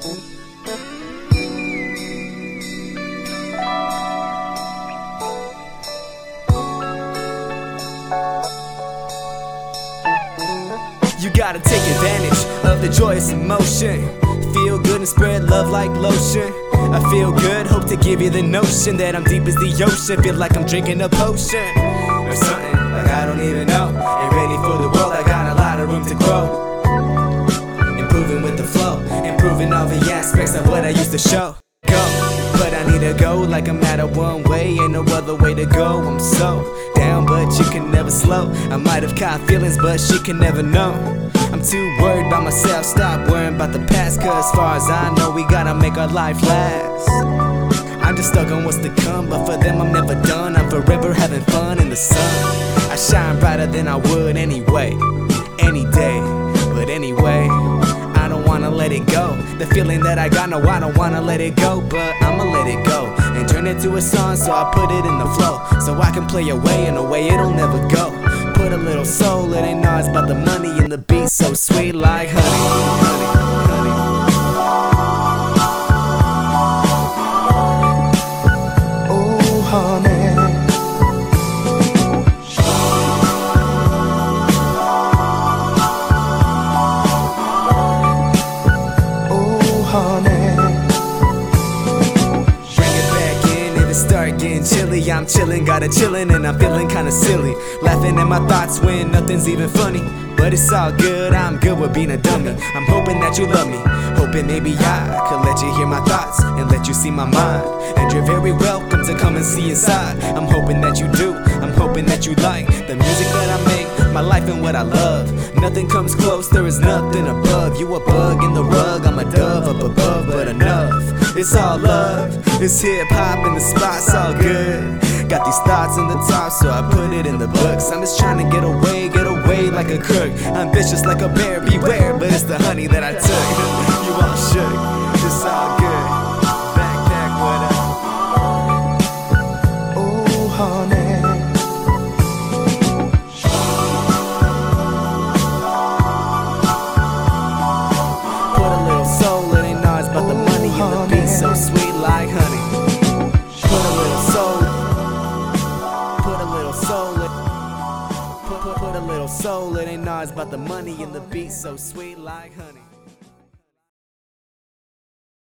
You gotta take advantage of the joyous emotion. Feel good and spread love like lotion. I feel good, hope to give you the notion that I'm deep as the ocean. Feel like I'm drinking a potion or something, like I don't even know. Ain't ready for the world. All the aspects of what I used to show. Go, but I need to go like I'm at a one way, ain't no other way to go. I'm so down, but you can never slow. I might have caught feelings, but she can never know. I'm too worried about myself, stop worrying about the past. Cause as far as I know, we gotta make our life last. I'm just stuck on what's to come, but for them I'm never done. I'm forever having fun in the sun. I shine brighter than I would anyway, any day. Go. The feeling that I got, no, I don't wanna let it go, but I'ma let it go and turn it to a song. So I put it in the flow, so I can play away in a way it'll never go. Put a little soul, in it ain't always about the money and the beat, so sweet like honey, honey, getting chilly. I'm chillin', got a chillin', and I'm feeling kinda silly. Laughing at my thoughts when nothing's even funny. But it's all good, I'm good with being a dummy. I'm hoping that you love me, hoping maybe I could let you hear my thoughts and let you see my mind. And you're very welcome to come and see inside. I'm hoping that you do, I'm hoping that you like the music that I make, my life and what I love. Nothing comes close, there is nothing above. You a bug in the rug, I'm a dove up above, but enough. It's all love, it's hip hop and the spot's all good. Got these thoughts in the top, so I put it in the books. I'm just trying to get away, get away like a crook. I'm vicious like a bear, beware, but it's the honey that I took. Soul, it ain't always but the money and the beat, so sweet like honey.